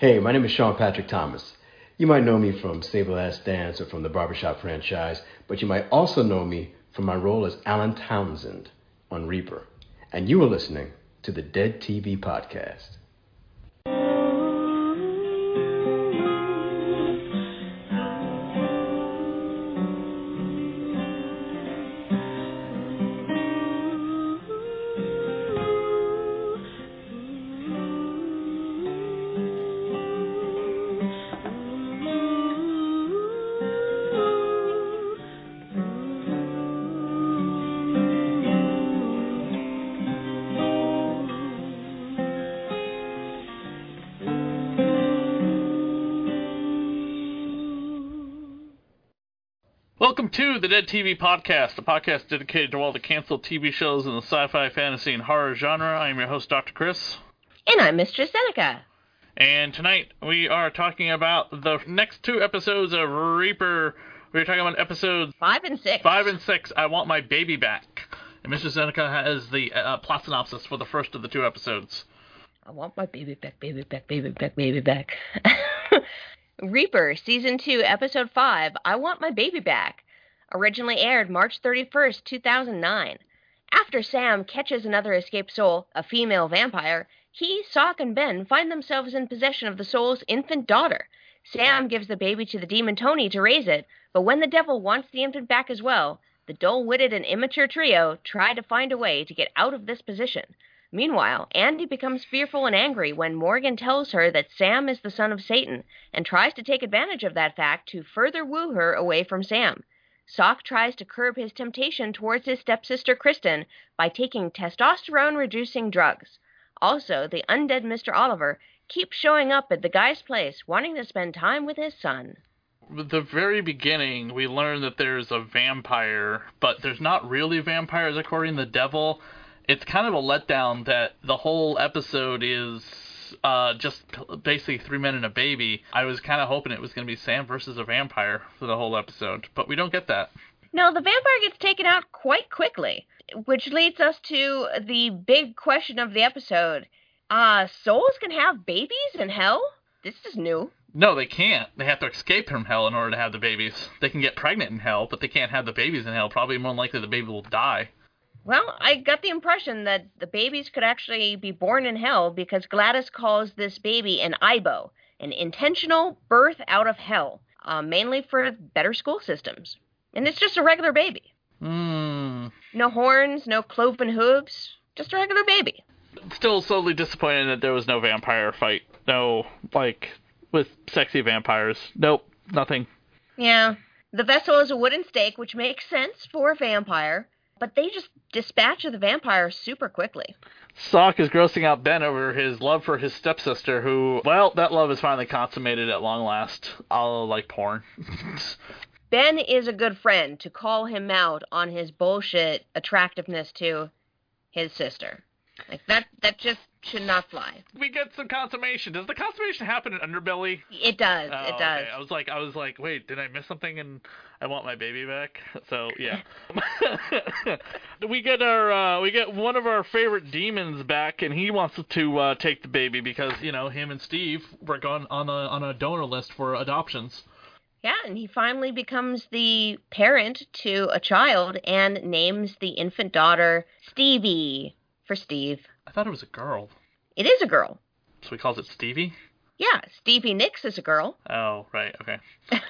Hey, my name is Sean Patrick Thomas. You might know me from Save the Last Dance or from the Barbershop franchise, but you might also know me from my role as Alan Townsend on Reaper. And you are listening to the Dead TV Podcast. Dead TV Podcast, a podcast dedicated to all the canceled TV shows in the sci-fi, fantasy, and horror genre. I am your host, Dr. Chris, And I'm Mistress Zeneca. and tonight we are talking about the next two episodes of Reaper. We're talking about episodes Five and six. five and six. I want my baby back. And Mr. Zeneca has the uh, plot synopsis for the first of the two episodes. I want my baby back, baby back, baby back, baby back. Reaper, Season 2, Episode 5, I Want My Baby Back. Originally aired March 31st, 2009. After Sam catches another escaped soul, a female vampire, he, Sock, and Ben find themselves in possession of the soul's infant daughter. Sam gives the baby to the demon Tony to raise it, but when the devil wants the infant back as well, the dull witted and immature trio try to find a way to get out of this position. Meanwhile, Andy becomes fearful and angry when Morgan tells her that Sam is the son of Satan and tries to take advantage of that fact to further woo her away from Sam. Sock tries to curb his temptation towards his stepsister Kristen by taking testosterone reducing drugs. Also, the undead Mr. Oliver keeps showing up at the guy's place wanting to spend time with his son. The very beginning, we learn that there's a vampire, but there's not really vampires according to the devil. It's kind of a letdown that the whole episode is uh, just basically three men and a baby. I was kind of hoping it was going to be Sam versus a vampire for the whole episode, but we don't get that. No, the vampire gets taken out quite quickly, which leads us to the big question of the episode. Uh, souls can have babies in hell? This is new. No, they can't. They have to escape from hell in order to have the babies. They can get pregnant in hell, but they can't have the babies in hell. Probably more than likely the baby will die. Well, I got the impression that the babies could actually be born in hell because Gladys calls this baby an IBO, an intentional birth out of hell, uh, mainly for better school systems. And it's just a regular baby. Hmm. No horns, no cloven hooves, just a regular baby. Still slowly disappointed that there was no vampire fight. No, like, with sexy vampires. Nope, nothing. Yeah. The vessel is a wooden stake, which makes sense for a vampire, but they just dispatch of the vampire super quickly. Sock is grossing out Ben over his love for his stepsister, who, well, that love is finally consummated at long last. I'll like porn. Ben is a good friend to call him out on his bullshit attractiveness to his sister. Like that that just should not fly. we get some consummation. Does the consummation happen in Underbelly? It does. Oh, it does. okay. I was like, I was like, wait, did I miss something? And I want my baby back. So yeah, we get our uh, we get one of our favorite demons back, and he wants to uh, take the baby because you know him and Steve work on on a on a donor list for adoptions. Yeah, and he finally becomes the parent to a child and names the infant daughter Stevie for Steve. I thought it was a girl, It is a girl. so he calls it Stevie. Yeah, Stevie Nicks is a girl. Oh right, okay.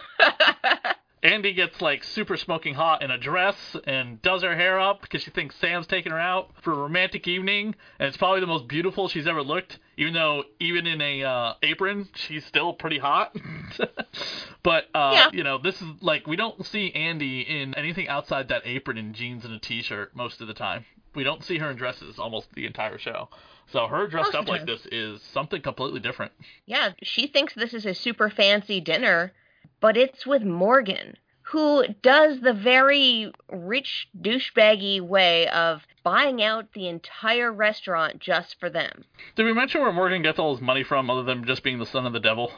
Andy gets like super smoking hot in a dress and does her hair up because she thinks Sam's taking her out for a romantic evening, and it's probably the most beautiful she's ever looked. Even though even in a uh, apron, she's still pretty hot. but uh, Yeah. you know, this is like we don't see Andy in anything outside that apron in jeans and a t-shirt most of the time. We don't see her in dresses almost the entire show. So her dressed up like this is something completely different. Yeah, she thinks this is a super fancy dinner, but it's with Morgan, who does the very rich douchebaggy way of buying out the entire restaurant just for them. Did we mention where Morgan gets all his money from, other than just being the son of the devil?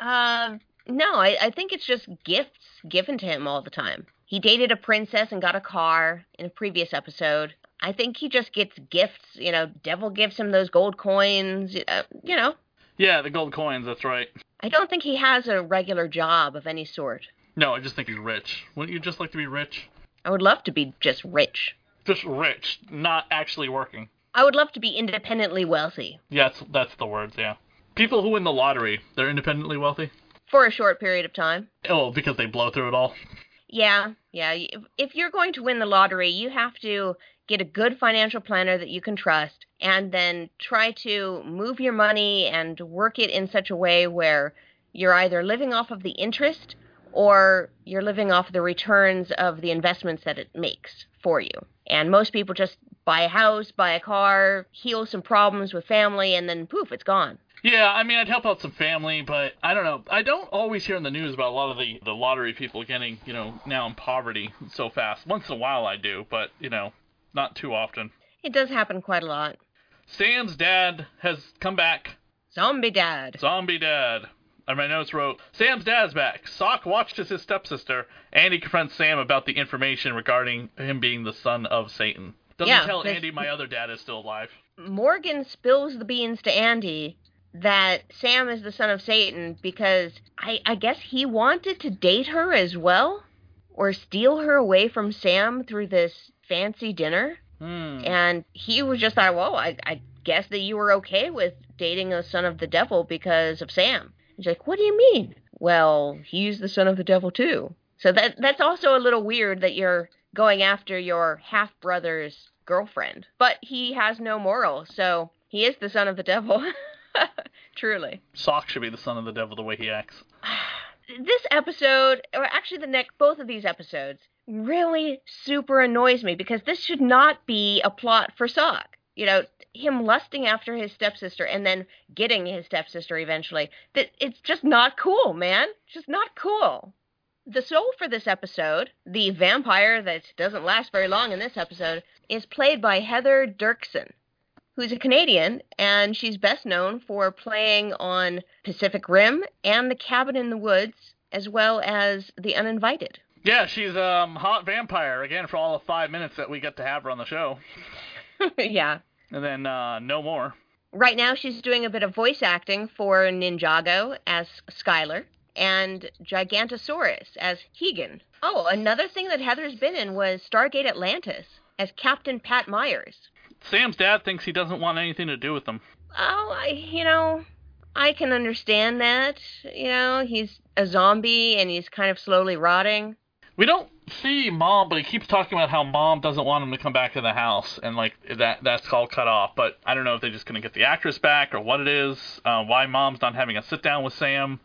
Uh, no, I, I think it's just gifts given to him all the time. He dated a princess and got a car in a previous episode. I think he just gets gifts. You know, Devil gives him those gold coins. Uh, you know, Yeah, the gold coins. That's right. I don't think he has a regular job of any sort. No, I just think he's rich. Wouldn't you just like to be rich? I would love to be just rich. Just rich, not actually working. I would love to be independently wealthy Yeah, that's that's the words. Yeah. People who win the lottery, they're independently wealthy. for a short period of time. Oh, because they blow through it all. Yeah, yeah. If, you're going to win the lottery, you have to get a good financial planner that you can trust and then try to move your money and work it in such a way where you're either living off of the interest or you're living off the returns of the investments that it makes for you. And most people just buy a house, buy a car, heal some problems with family, and then poof, it's gone. Yeah, I mean, I'd help out some family, but I don't know. I don't always hear in the news about a lot of the, the lottery people getting, you know, now in poverty so fast. Once in a while I do, but, you know, not too often. It does happen quite a lot. Sam's dad has come back. Zombie dad. Zombie dad. And my notes wrote, Sam's dad's back. Sock watched as his stepsister. Andy confronts Sam about the information regarding him being the son of Satan. Doesn't Yeah, tell Andy my other dad is still alive. Morgan spills the beans to Andy that Sam is the son of Satan because I, I guess he wanted to date her as well or steal her away from Sam through this fancy dinner. Hmm. And he was just like, well, I, I guess that you were okay with dating a son of the devil because of Sam. He's like, what do you mean? Well, he's the son of the devil too. So that that's also a little weird that you're going after your half brother's girlfriend. But he has no morals, so he is the son of the devil. Truly. Sock should be the son of the devil the way he acts. This episode, or actually the next, both of these episodes, really super annoys me because this should not be a plot for Sock. You know, him lusting after his stepsister and then getting his stepsister eventually. That it's just not cool, man. It's just not cool. The soul for this episode, the vampire that doesn't last very long in this episode, is played by Heather Dirksen, who's a Canadian, and she's best known for playing on Pacific Rim and The Cabin in the Woods, as well as The Uninvited. Yeah, she's um hot vampire again for all the five minutes that we get to have her on the show, yeah. and then uh no more. Right now, she's doing a bit of voice acting for Ninjago as Skylar and Gigantosaurus as Hegan. Oh, another thing that Heather's been in was Stargate Atlantis as Captain Pat Myers. Sam's dad thinks he doesn't want anything to do with them. Oh, I, you know, I can understand that. You know, he's a zombie and he's kind of slowly rotting. We don't see mom, but he keeps talking about how mom doesn't want him to come back to the house, and like that that's all cut off. But I don't know if they're just gonna get the actress back or what it is. Uh, why mom's not having a sit down with Sam?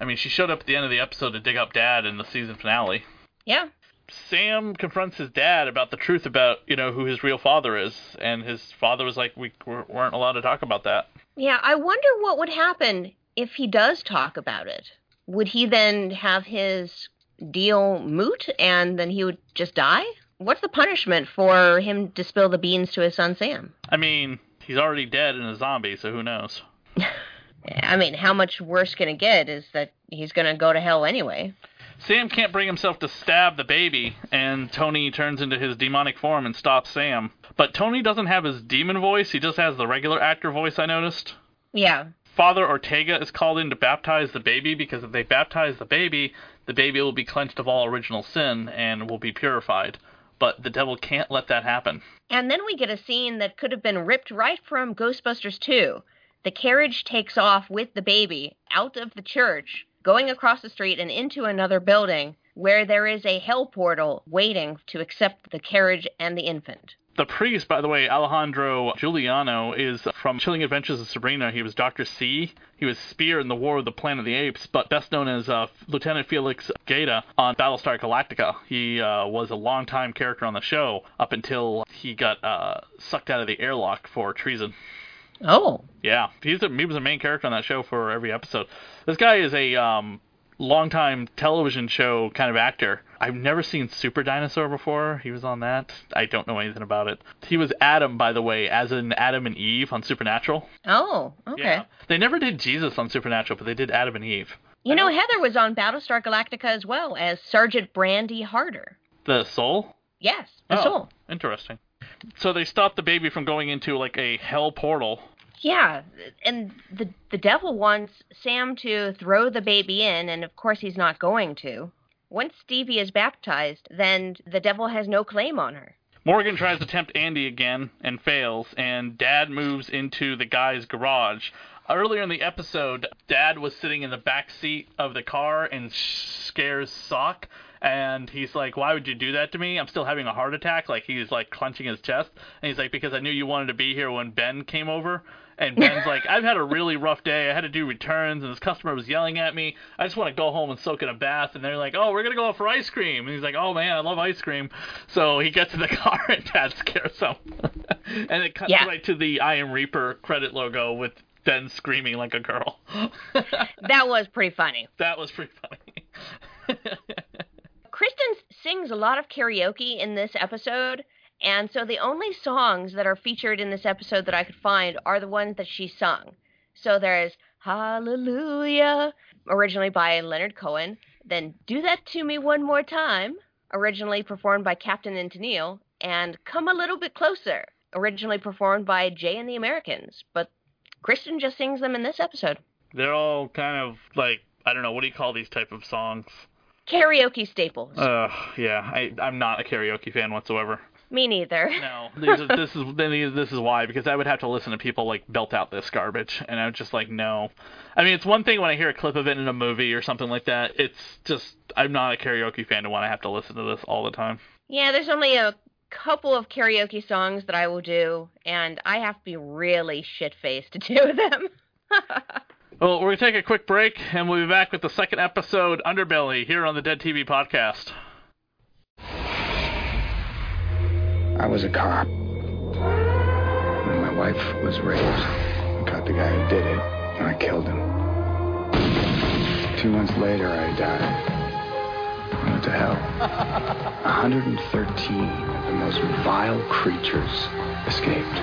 I mean, she showed up at the end of the episode to dig up dad in the season finale. Yeah. Sam confronts his dad about the truth about you know who his real father is, and his father was like, we weren't allowed to talk about that. Yeah, I wonder what would happen if he does talk about it. Would he then have his deal moot and then he would just die? What's the punishment for him to spill the beans to his son Sam? I mean, he's already dead and a zombie, so who knows? I mean, how much worse can it get is that he's going to go to hell anyway. Sam can't bring himself to stab the baby, and Tony turns into his demonic form and stops Sam. But Tony doesn't have his demon voice, he just has the regular actor voice, I noticed. Yeah. Father Ortega is called in to baptize the baby because if they baptize the baby, the baby will be cleansed of all original sin and will be purified. But the devil can't let that happen. And then we get a scene that could have been ripped right from Ghostbusters 2. The carriage takes off with the baby out of the church, going across the street and into another building where there is a hell portal waiting to accept the carriage and the infant. The priest, by the way, Alessandro Juliani, is from Chilling Adventures of Sabrina. He was Dr. C. He was Spear in the War of the Planet of the Apes, but best known as uh, Lieutenant Felix Gaeta on Battlestar Galactica. He uh, was a longtime character on the show up until he got uh, sucked out of the airlock for treason. Oh. Yeah, he's a, he was a main character on that show for every episode. This guy is a um, longtime television show kind of actor. I've never seen Super Dinosaur before. He was on that. I don't know anything about it. He was Adam, by the way, as in Adam and Eve on Supernatural. Oh, okay. Yeah. They never did Jesus on Supernatural, but they did Adam and Eve. You know, Heather was on Battlestar Galactica as well as Sergeant Brandy Harder. The soul? Yes, the oh, soul. Interesting. So they stopped the baby from going into like a hell portal Yeah, and the the devil wants Sam to throw the baby in, and of course he's not going to. Once Stevie is baptized, then the devil has no claim on her. Morgan tries to tempt Andy again and fails, and Dad moves into the guy's garage. Earlier in the episode, Dad was sitting in the back seat of the car and scares Sock, and he's like, "Why would you do that to me? I'm still having a heart attack." Like he's like clenching his chest, and he's like, "Because I knew you wanted to be here when Ben came over." And Ben's like, I've had a really rough day. I had to do returns, and this customer was yelling at me. I just want to go home and soak in a bath. And they're like, Oh, we're gonna go out for ice cream. And he's like, Oh man, I love ice cream. So he gets in the car, and Dad scares him. and it cuts Yeah. right to the I Am Reaper credit logo with Ben screaming like a girl. That was pretty funny. that was pretty funny. Kristen sings a lot of karaoke in this episode, and so the only songs that are featured in this episode that I could find are the ones that she sung. So there's Hallelujah, originally by Leonard Cohen, then Do That To Me One More Time, originally performed by Captain and Tennille, and Come a Little Bit Closer, originally performed by Jay and the Americans. But Kristen just sings them in this episode. They're all kind of like I don't know what do you call these type of songs? Karaoke staples. Uh, yeah, I I'm not a karaoke fan whatsoever. Me neither. No, this is then this is why because I would have to listen to people like belt out this garbage, and I'm just like, no. I mean, it's one thing when I hear a clip of it in a movie or something like that. It's just I'm not a karaoke fan to want to have to listen to this all the time. Yeah, there's only a couple of karaoke songs that I will do, and I have to be really shit faced to do them. Well, we're gonna take a quick break, and we'll be back with the second episode, Underbelly, here on the Dead TV podcast. I was a cop. When my wife was raped. I caught the guy who did it, and I killed him. Two months later, I died. I went to hell. 113 of the most vile creatures escaped.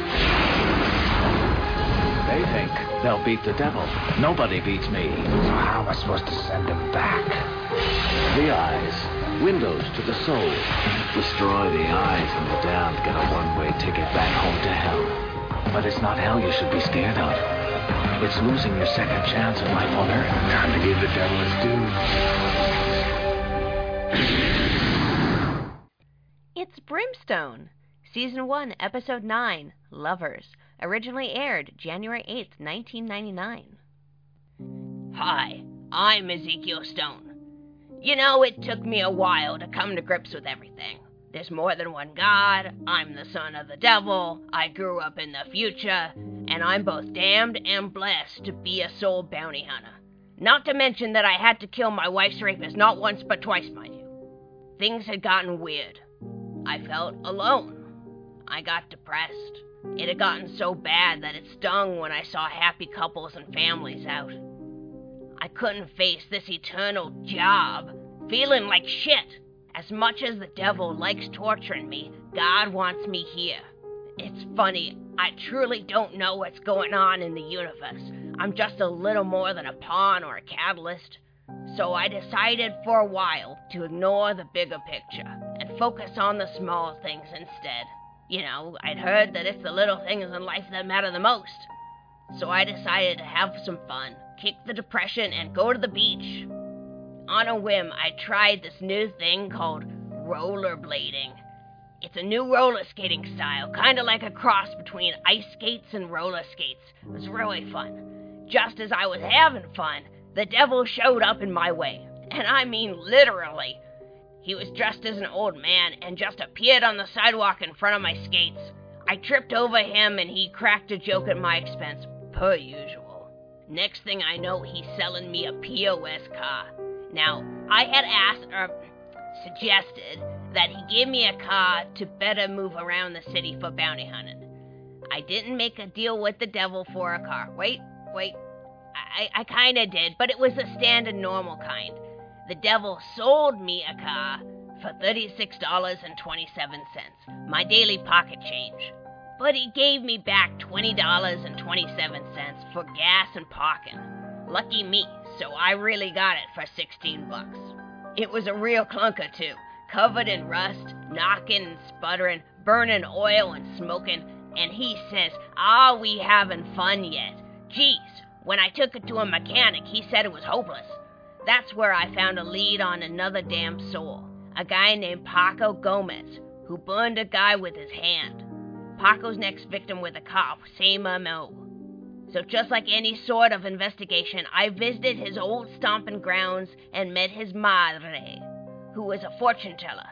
They think they'll beat the devil. Nobody beats me. So how am I supposed to send them back? The eyes, windows to the soul. Destroy the eyes, and the damned get a one-way ticket back home to hell. But it's not hell you should be scared of. It's losing your second chance at life on earth. Time to give the devil his due. it's Brimstone, Season 1, Episode 9, Lovers, originally aired January 8th, 1999. Hi, I'm Ezekiel Stone. You know, it took me a while to come to grips with everything. There's more than one God, I'm the son of the devil, I grew up in the future, and I'm both damned and blessed to be a soul bounty hunter. Not to mention that I had to kill my wife's rapist not once but twice, mind you. Things had gotten weird. I felt alone. I got depressed. It had gotten so bad that it stung when I saw happy couples and families out. I couldn't face this eternal job, feeling like shit. As much as the devil likes torturing me, God wants me here. It's funny, I truly don't know what's going on in the universe. I'm just a little more than a pawn or a catalyst. So I decided for a while to ignore the bigger picture and focus on the small things instead. You know, I'd heard that it's the little things in life that matter the most. So I decided to have some fun, kick the depression, and go to the beach. On a whim, I tried this new thing called rollerblading. It's a new roller skating style, kind of like a cross between ice skates and roller skates. It was really fun. Just as I was having fun, the devil showed up in my way. And I mean literally. He was dressed as an old man and just appeared on the sidewalk in front of my skates. I tripped over him and he cracked a joke at my expense, per usual. Next thing I know, he's selling me a POS car. Now, I had asked, or suggested, that he give me a car to better move around the city for bounty hunting. I didn't make a deal with the devil for a car. Wait, wait. I, I kinda did, but it was the standard normal kind. The devil sold me a car for $36.27, my daily pocket change. But he gave me back $20.27 for gas and parking. Lucky me, so I really got it for 16 bucks. It was a real clunker too, covered in rust, knocking and sputtering, burning oil and smoking. and he says, Are we having fun yet? Geez, when I took it to a mechanic, he said it was hopeless. That's where I found a lead on another damn soul. A guy named Paco Gomez, who burned a guy with his hand. Paco's next victim with a cop, same MO. So, just like any sort of investigation, I visited his old stomping grounds and met his madre, who was a fortune teller.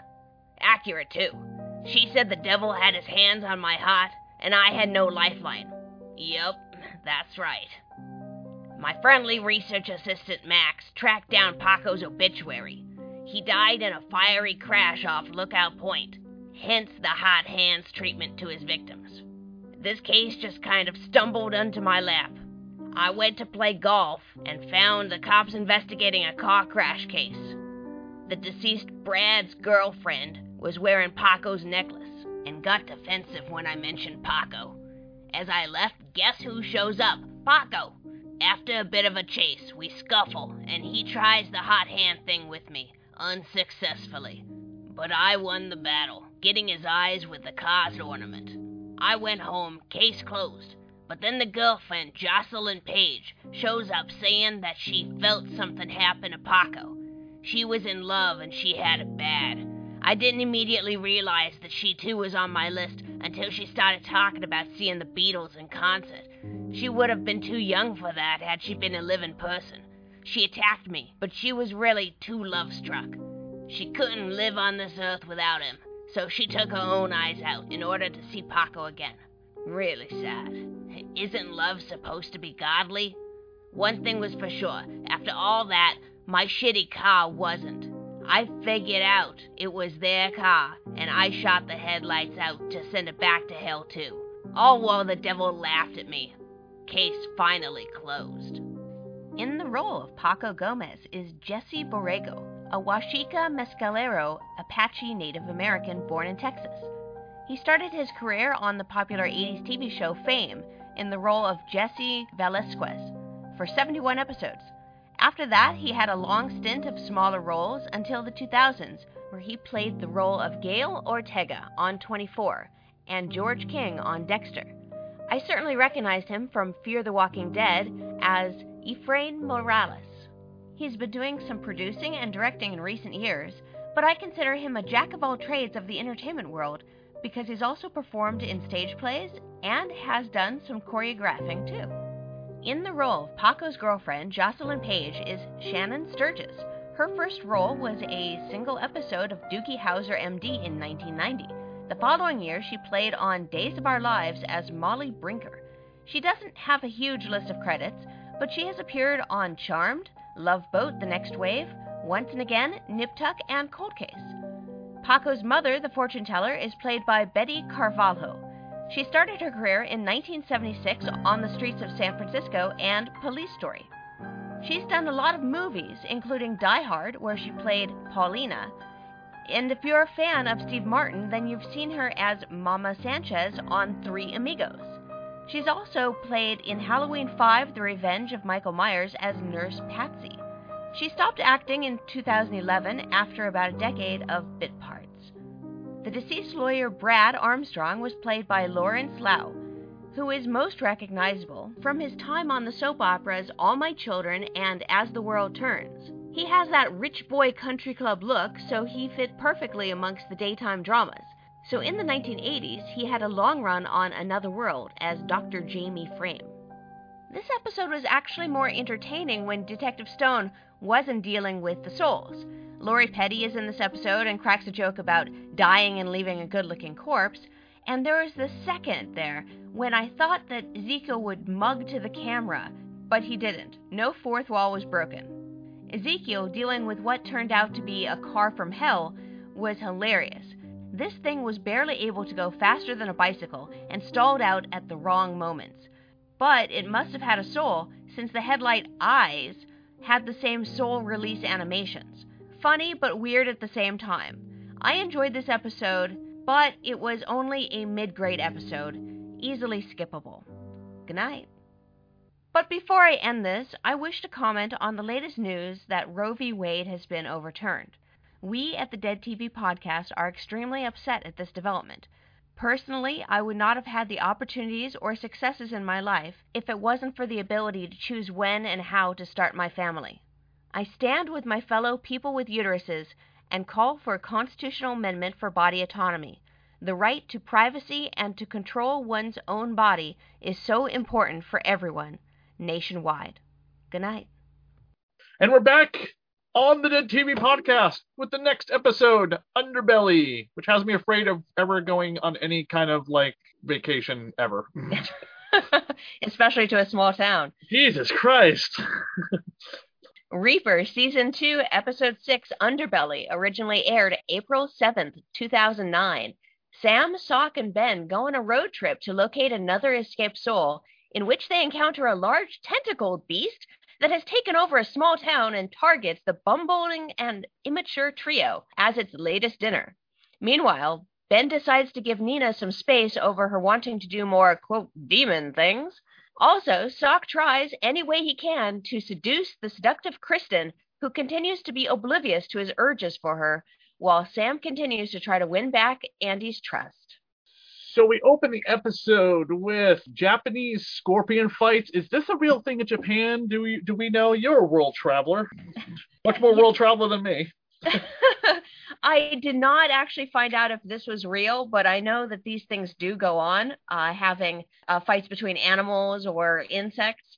Accurate, too. She said the devil had his hands on my heart, and I had no lifeline. Yup, that's right. My friendly research assistant Max tracked down Paco's obituary. He died in a fiery crash off Lookout Point, hence the hot hands treatment to his victims. This case just kind of stumbled onto my lap. I went to play golf and found the cops investigating a car crash case. The deceased Brad's girlfriend was wearing Paco's necklace and got defensive when I mentioned Paco. As I left, guess who shows up? Paco! After a bit of a chase, we scuffle, and he tries the hot hand thing with me, unsuccessfully. But I won the battle, getting his eyes with the car's ornament. I went home, case closed. But then the girlfriend, Jocelyn Page, shows up saying that she felt something happen to Paco. She was in love and she had it bad. I didn't immediately realize that she too was on my list until she started talking about seeing the Beatles in concert. She would have been too young for that had she been a living person. She attacked me, but she was really too love struck. She couldn't live on this earth without him, so she took her own eyes out in order to see Paco again. Really sad. Isn't love supposed to be godly? One thing was for sure after all that, my shitty car wasn't. I figured out it was their car, and I shot the headlights out to send it back to hell, too. All while the devil laughed at me. Case finally closed. In the role of Paco Gomez is Jesse Borrego, a Huachica Mescalero Apache Native American born in Texas. He started his career on the popular 80s TV show Fame in the role of Jesse Velasquez for 71 episodes. After that, he had a long stint of smaller roles until the 2000s, where he played the role of Gael Ortega on 24 and George King on Dexter. I certainly recognized him from Fear the Walking Dead as Efrain Morales. He's been doing some producing and directing in recent years, but I consider him a jack of all trades of the entertainment world because he's also performed in stage plays and has done some choreographing too. In the role of Paco's girlfriend, Jocelyn Page, is Shannon Sturgis. Her first role was a single episode of Doogie Howser MD in 1990. The following year, she played on Days of Our Lives as Molly Brinker. She doesn't have a huge list of credits, but she has appeared on Charmed, Love Boat, The Next Wave, Once and Again, Nip Tuck, and Cold Case. Paco's mother, the fortune teller, is played by Betty Carvalho. She started her career in 1976 on the streets of San Francisco and Police Story. She's done a lot of movies, including Die Hard, where she played Paulina. And if you're a fan of Steve Martin, then you've seen her as Mama Sanchez on Three Amigos. She's also played in Halloween 5 The Revenge of Michael Myers as Nurse Patsy. She stopped acting in 2011 after about a decade of bit parts. The deceased lawyer Brad Armstrong was played by Laurence Lau, who is most recognizable from his time on the soap operas All My Children and As the World Turns. He has that rich boy country club look, so he fit perfectly amongst the daytime dramas. So in the 1980s, he had a long run on Another World as Dr. Jamie Frame. This episode was actually more entertaining when Detective Stone wasn't dealing with the souls. Lori Petty is in this episode and cracks a joke about dying and leaving a good looking corpse. And there was this second there when I thought that Ezekiel would mug to the camera, but he didn't. No fourth wall was broken. Ezekiel, dealing with what turned out to be a car from hell, was hilarious. This thing was barely able to go faster than a bicycle and stalled out at the wrong moments. But it must have had a soul, since the headlight eyes had the same soul release animations funny but weird at the same time. I enjoyed this episode, but it was only a mid grade episode, easily skippable. Good night. But before I end this, I wish to comment on the latest news that Roe v. Wade has been overturned. We at the Dead TV podcast are extremely upset at this development. Personally, I would not have had the opportunities or successes in my life if it wasn't for the ability to choose when and how to start my family. I stand with my fellow people with uteruses and call for a constitutional amendment for body autonomy. The right to privacy and to control one's own body is so important for everyone nationwide. Good night. And we're back on the Dead TV podcast with the next episode, Underbelly, which has me afraid of ever going on any kind of like vacation ever. Especially to a small town. Jesus Christ. Reaper Season 2, Episode 6, Underbelly, originally aired April 7th, 2009. Sam, Sock, and Ben go on a road trip to locate another escaped soul, in which they encounter a large tentacled beast that has taken over a small town and targets the bumbling and immature trio as its latest dinner. Meanwhile, Ben decides to give Nina some space over her wanting to do more, quote, demon things. Also, Sock tries any way he can to seduce the seductive Kristen, who continues to be oblivious to his urges for her, while Sam continues to try to win back Andy's trust. So we open the episode with Japanese scorpion fights. Is this a real thing in Japan? Do we do we know you're a world traveler? Much more world traveler than me. I did not actually find out if this was real, but I know that these things do go on, uh, having uh, fights between animals or insects.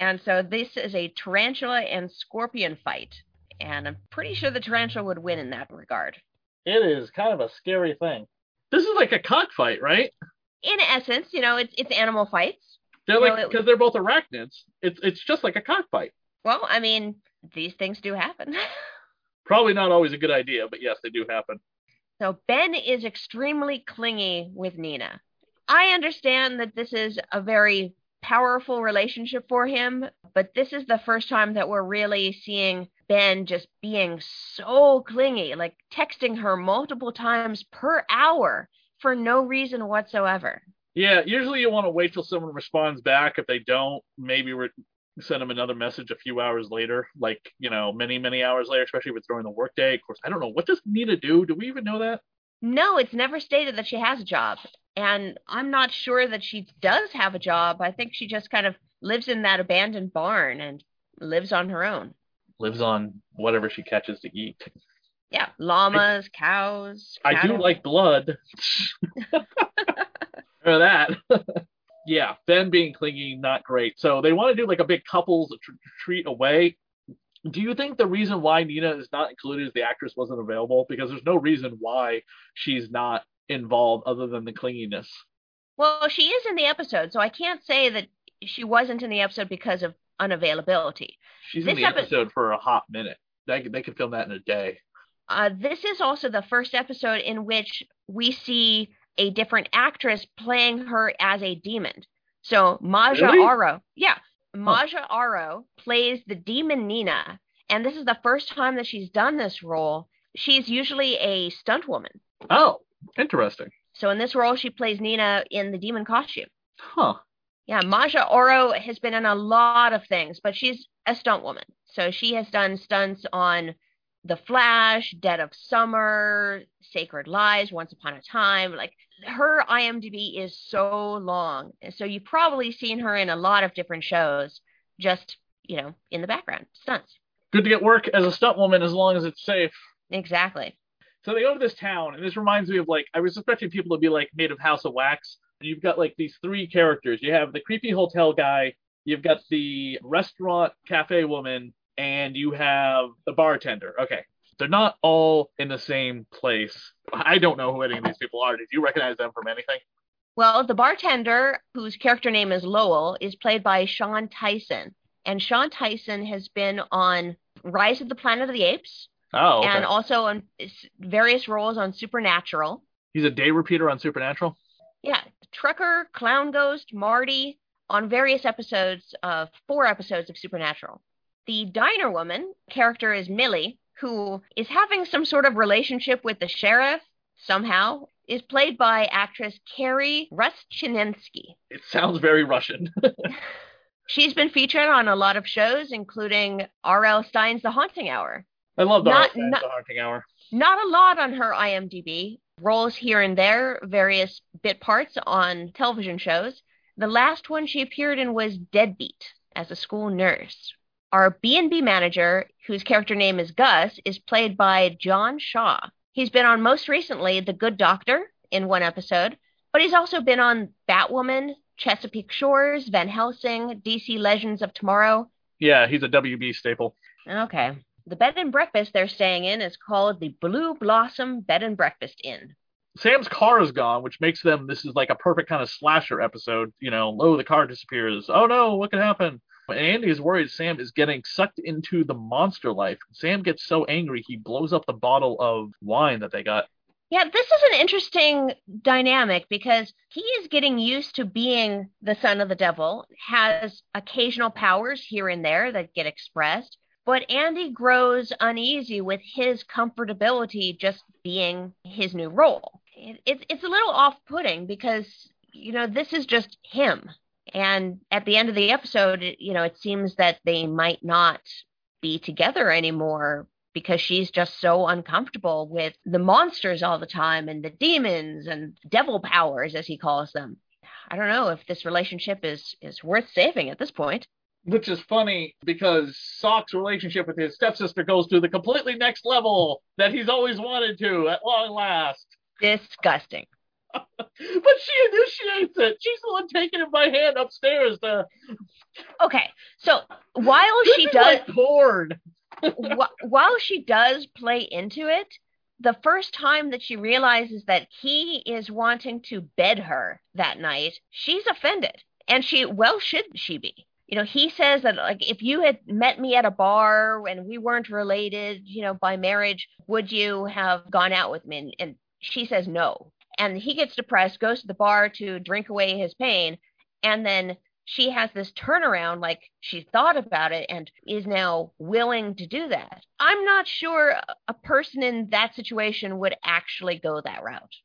And so this is a tarantula and scorpion fight. And I'm pretty sure the tarantula would win in that regard. It is kind of a scary thing. This is like a cockfight, right? In essence, you know, it's it's animal fights. They're You like because they're both arachnids. It's it's just like a cockfight. Well, I mean, these things do happen. Probably not always a good idea, but yes, they do happen. So Ben is extremely clingy with Nina. I understand that this is a very powerful relationship for him, but this is the first time that we're really seeing Ben just being so clingy, like texting her multiple times per hour for no reason whatsoever. Yeah, usually you want to wait till someone responds back. If they don't, maybe re- send them another message a few hours later, like you know, many many hours later, especially if it's during the workday. Of course, I don't know what does Nina do. Do we even know that? No, it's never stated that she has a job. And I'm not sure that she does have a job. I think she just kind of lives in that abandoned barn and lives on her own. Lives on whatever she catches to eat. Yeah, llamas, cows. I do like blood. or that. yeah, Ben being clingy, not great. So they want to do like a big couples tr- retreat away. Do you think the reason why Nina is not included is the actress wasn't available? Because there's no reason why she's not involved other than the clinginess. Well, she is in the episode, so I can't say that she wasn't in the episode because of unavailability. She's This in the epi- episode for a hot minute. They they could film that in a day. Uh, this is also the first episode in which we see a different actress playing her as a demon. So Maja Really? Aro, yeah, Maja Aro plays the demon Nina, and this is the first time that she's done this role. She's usually a stunt woman. Oh, interesting. So in this role, she plays Nina in the demon costume. Huh. Yeah, Maja Aro has been in a lot of things, but she's a stunt woman. So she has done stunts on The Flash, Dead of Summer, Sacred Lies, Once Upon a Time. Like her IMDb is so long. So you've probably seen her in a lot of different shows, just, you know, in the background, stunts. Good to get work as a stunt woman as long as it's safe. Exactly. So they go to this town, and this reminds me of like I was expecting people to be like made of House of Wax. You've got like these three characters. You have the creepy hotel guy, you've got the restaurant cafe woman, and you have the bartender. Okay. They're not all in the same place. I don't know who any of these people are. Did you recognize them from anything? Well, the bartender, whose character name is Lowell, is played by Sean Tyson. And Sean Tyson has been on Rise of the Planet of the Apes Oh, okay. and also on various roles on Supernatural. He's a day repeater on Supernatural. Yeah, Trucker, Clown Ghost, Marty, on various episodes of four episodes of Supernatural. The diner woman character is Millie, who is having some sort of relationship with the sheriff somehow, is played by actress Carrie Rustchinensky. It sounds very Russian. She's been featured on a lot of shows, including R.L. Stine's The Haunting Hour. I love the Not- not- haunting hour. Not a lot on her IMDb. Roles here and there, various bit parts on television shows. The last one she appeared in was Deadbeat as a school nurse. Our B&B manager, whose character name is Gus, is played by John Shaw. He's been on most recently The Good Doctor in one episode, but he's also been on Batwoman, Chesapeake Shores, Van Helsing, DC Legends of Tomorrow, Yeah, he's a WB staple. Okay. The bed and breakfast they're staying in is called the Blue Blossom Bed and Breakfast Inn. Sam's car is gone, which makes them this is like a perfect kind of slasher episode. You know, oh the car disappears. Oh no, what could happen? And Andy is worried Sam is getting sucked into the monster life. Sam gets so angry he blows up the bottle of wine that they got. Yeah, this is an interesting dynamic because he is getting used to being the son of the devil, has occasional powers here and there that get expressed, but Andy grows uneasy with his comfortability just being his new role. It, it's it's a little off-putting because you know this is just him, and at the end of the episode, it, you know, it seems that they might not be together anymore because she's just so uncomfortable with the monsters all the time and the demons and devil powers as he calls them. I don't know if this relationship is is worth saving at this point. Which is funny because Sock's relationship with his stepsister goes to the completely next level that he's always wanted to at long last. Disgusting. But she initiates it. She's the one taking it by hand upstairs to Okay, so while she does like porn. while she does play into it, the first time that she realizes that he is wanting to bed her that night, she's offended. And she, well, should she be? You know, he says that, like, if you had met me at a bar and we weren't related, you know, by marriage, would you have gone out with me? And, and she says no. And he gets depressed, goes to the bar to drink away his pain. And then she has this turnaround like she thought about it and is now willing to do that. I'm not sure a person in that situation would actually go that route.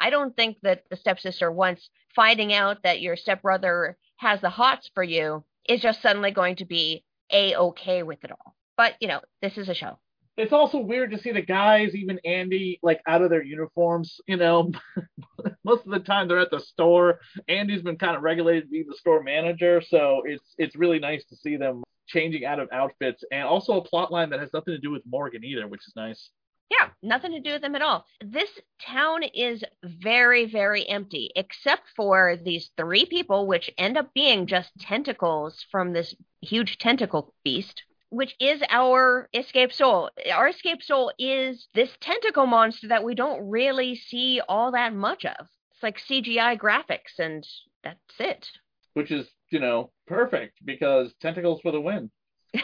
I don't think that the stepsister, once finding out that your stepbrother has the hots for you, is just suddenly going to be a okay with it all. But, you know, this is a show. It's also weird to see the guys, even Andy, like out of their uniforms. You know, most of the time they're at the store. Andy's been kind of regulated to be the store manager, so it's it's really nice to see them changing out of outfits, and also a plot line that has nothing to do with Morgan either, which is nice. Yeah, nothing to do with them at all. This town is very, very empty, except for these three people, which end up being just tentacles from this huge tentacle beast, which is our escape soul. Our escape soul is this tentacle monster that we don't really see all that much of. It's like CGI graphics, and that's it. Which is, you know, perfect because tentacles for the win,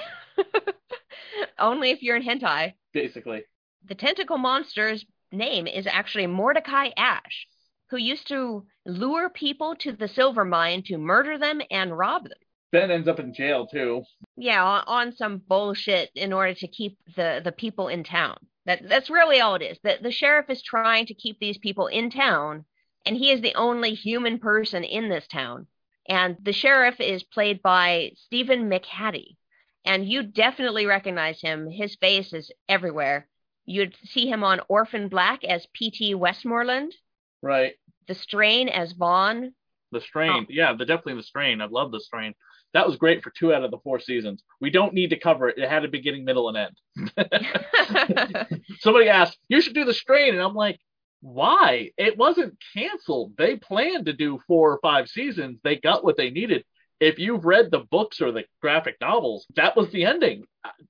Only if you're in hentai. basically. The tentacle monster's name is actually Mordecai Ash, who used to lure people to the silver mine to murder them and rob them. Ben ends up in jail too. Yeah, on, on some bullshit in order to keep the, the people in town. That that's really all it is. The the sheriff is trying to keep these people in town, and he is the only human person in this town. And the sheriff is played by Stephen McHattie. And you definitely recognize him. His face is everywhere. You'd see him on Orphan Black as P.T. Westmoreland, Right. The Strain as Vaughn. The strain. Oh. Yeah, the definitely the strain. I love the strain. That was great for two out of the four seasons. We don't need to cover it. It had a beginning, middle, and end. Somebody asked, "You should do the strain," and I'm like, "Why? It wasn't canceled. They planned to do four or five seasons. They got what they needed. If you've read the books or the graphic novels, that was the ending.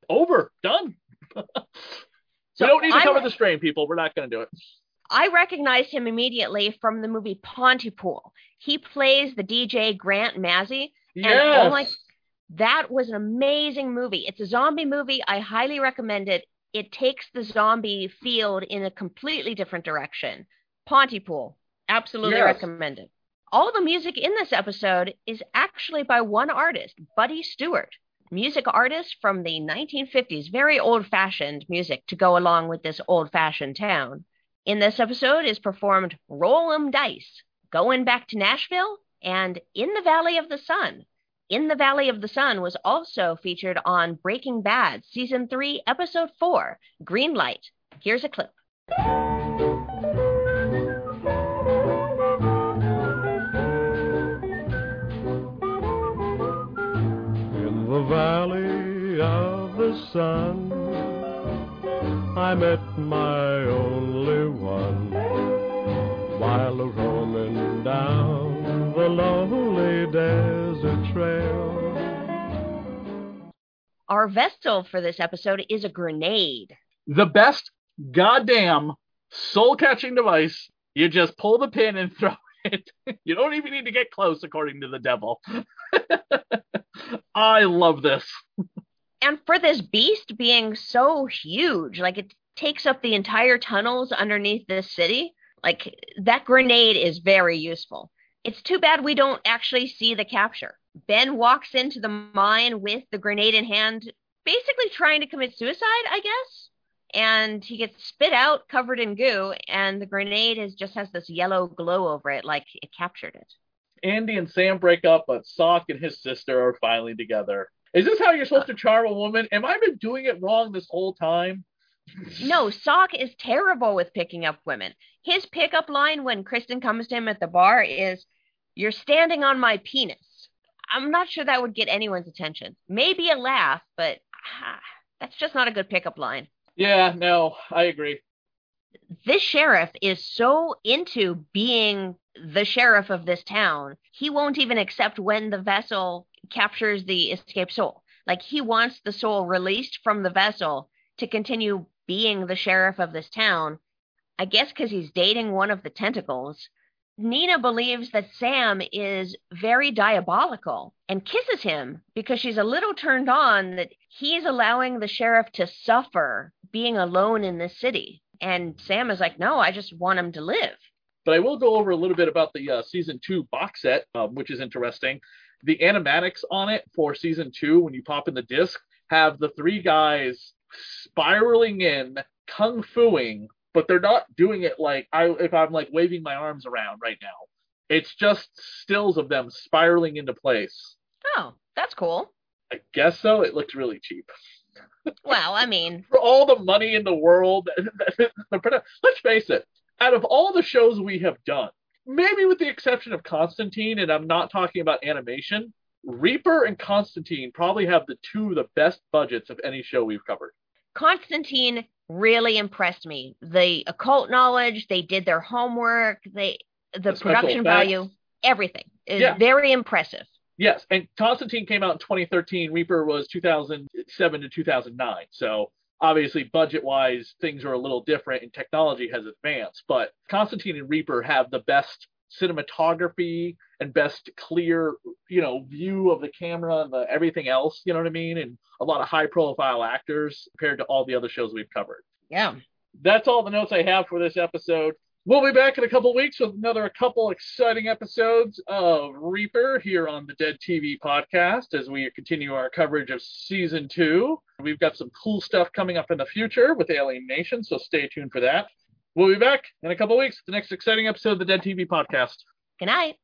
Over, done. So we don't need to I cover the strain, people. We're not going to do it. I recognized him immediately from the movie Pontypool. He plays the DJ Grant Mazzy. Oh yes. oh my, that was an amazing movie. It's a zombie movie. I highly recommend it. It takes the zombie field in a completely different direction. Pontypool, absolutely Yes. recommend it. All the music in this episode is actually by one artist, Buddy Stewart, music artist from the 1950s, very old fashioned music to go along with this old fashioned town. In this episode is performed Roll 'em Dice, Going Back to Nashville, and In the Valley of the Sun. In the Valley of the Sun was also featured on Breaking Bad, Season 3, Episode 4, Green Light. Here's a clip. Sun, I met my only one. While roaming down the lonely desert trail. Our vessel for this episode is a grenade. The best goddamn soul catching device. You just pull the pin and throw it. You don't even need to get close, according to the devil. I love this. And for this beast being so huge, like it takes up the entire tunnels underneath this city, like that grenade is very useful. It's too bad we don't actually see the capture. Ben walks into the mine with the grenade in hand, basically trying to commit suicide, I guess. And he gets spit out covered in goo, and the grenade is just has this yellow glow over it, like it captured it. Andy and Sam break up, but Sock and his sister are finally together. Is this how you're supposed to charm a woman? Am I been doing it wrong this whole time? No, Sock is terrible with picking up women. His pickup line when Kristen comes to him at the bar is, You're standing on my penis. I'm not sure that would get anyone's attention. Maybe a laugh, but ah, that's just not a good pickup line. Yeah, no, I agree. This sheriff is so into being the sheriff of this town, he won't even accept when the vessel captures the escaped soul. Like, he wants the soul released from the vessel to continue being the sheriff of this town. I guess because he's dating one of the tentacles. Nina believes that Sam is very diabolical and kisses him because she's a little turned on that he's allowing the sheriff to suffer being alone in this city. And Sam is like, no, I just want him to live. But I will go over a little bit about the uh, season two box set, um, which is interesting. The animatics on it for season two, when you pop in the disc, have the three guys spiraling in, kung fuing, but they're not doing it like I if I'm like waving my arms around right now. It's just stills of them spiraling into place. Oh, that's cool. I guess so. It looks really cheap. Well, I mean, For all the money in the world, let's face it, out of all the shows we have done, maybe with the exception of Constantine, and I'm not talking about animation, Reaper and Constantine probably have the two of the best budgets of any show we've covered. Constantine really impressed me. The occult knowledge, they did their homework, they the, The production value, everything is Yeah. very impressive. Yes, and Constantine came out in 2013. Reaper was 2007 to 2009. So obviously, budget wise, things are a little different and technology has advanced. But Constantine and Reaper have the best cinematography and best clear, you know, view of the camera and the, everything else. You know what I mean? And a lot of high profile actors compared to all the other shows we've covered. Yeah. That's all the notes I have for this episode. We'll be back in a couple weeks with another couple exciting episodes of Reaper here on the Dead TV podcast as we continue our coverage of season two. We've got some cool stuff coming up in the future with Alien Nation, so stay tuned for that. We'll be back in a couple weeks the next exciting episode of the Dead TV podcast. Good night.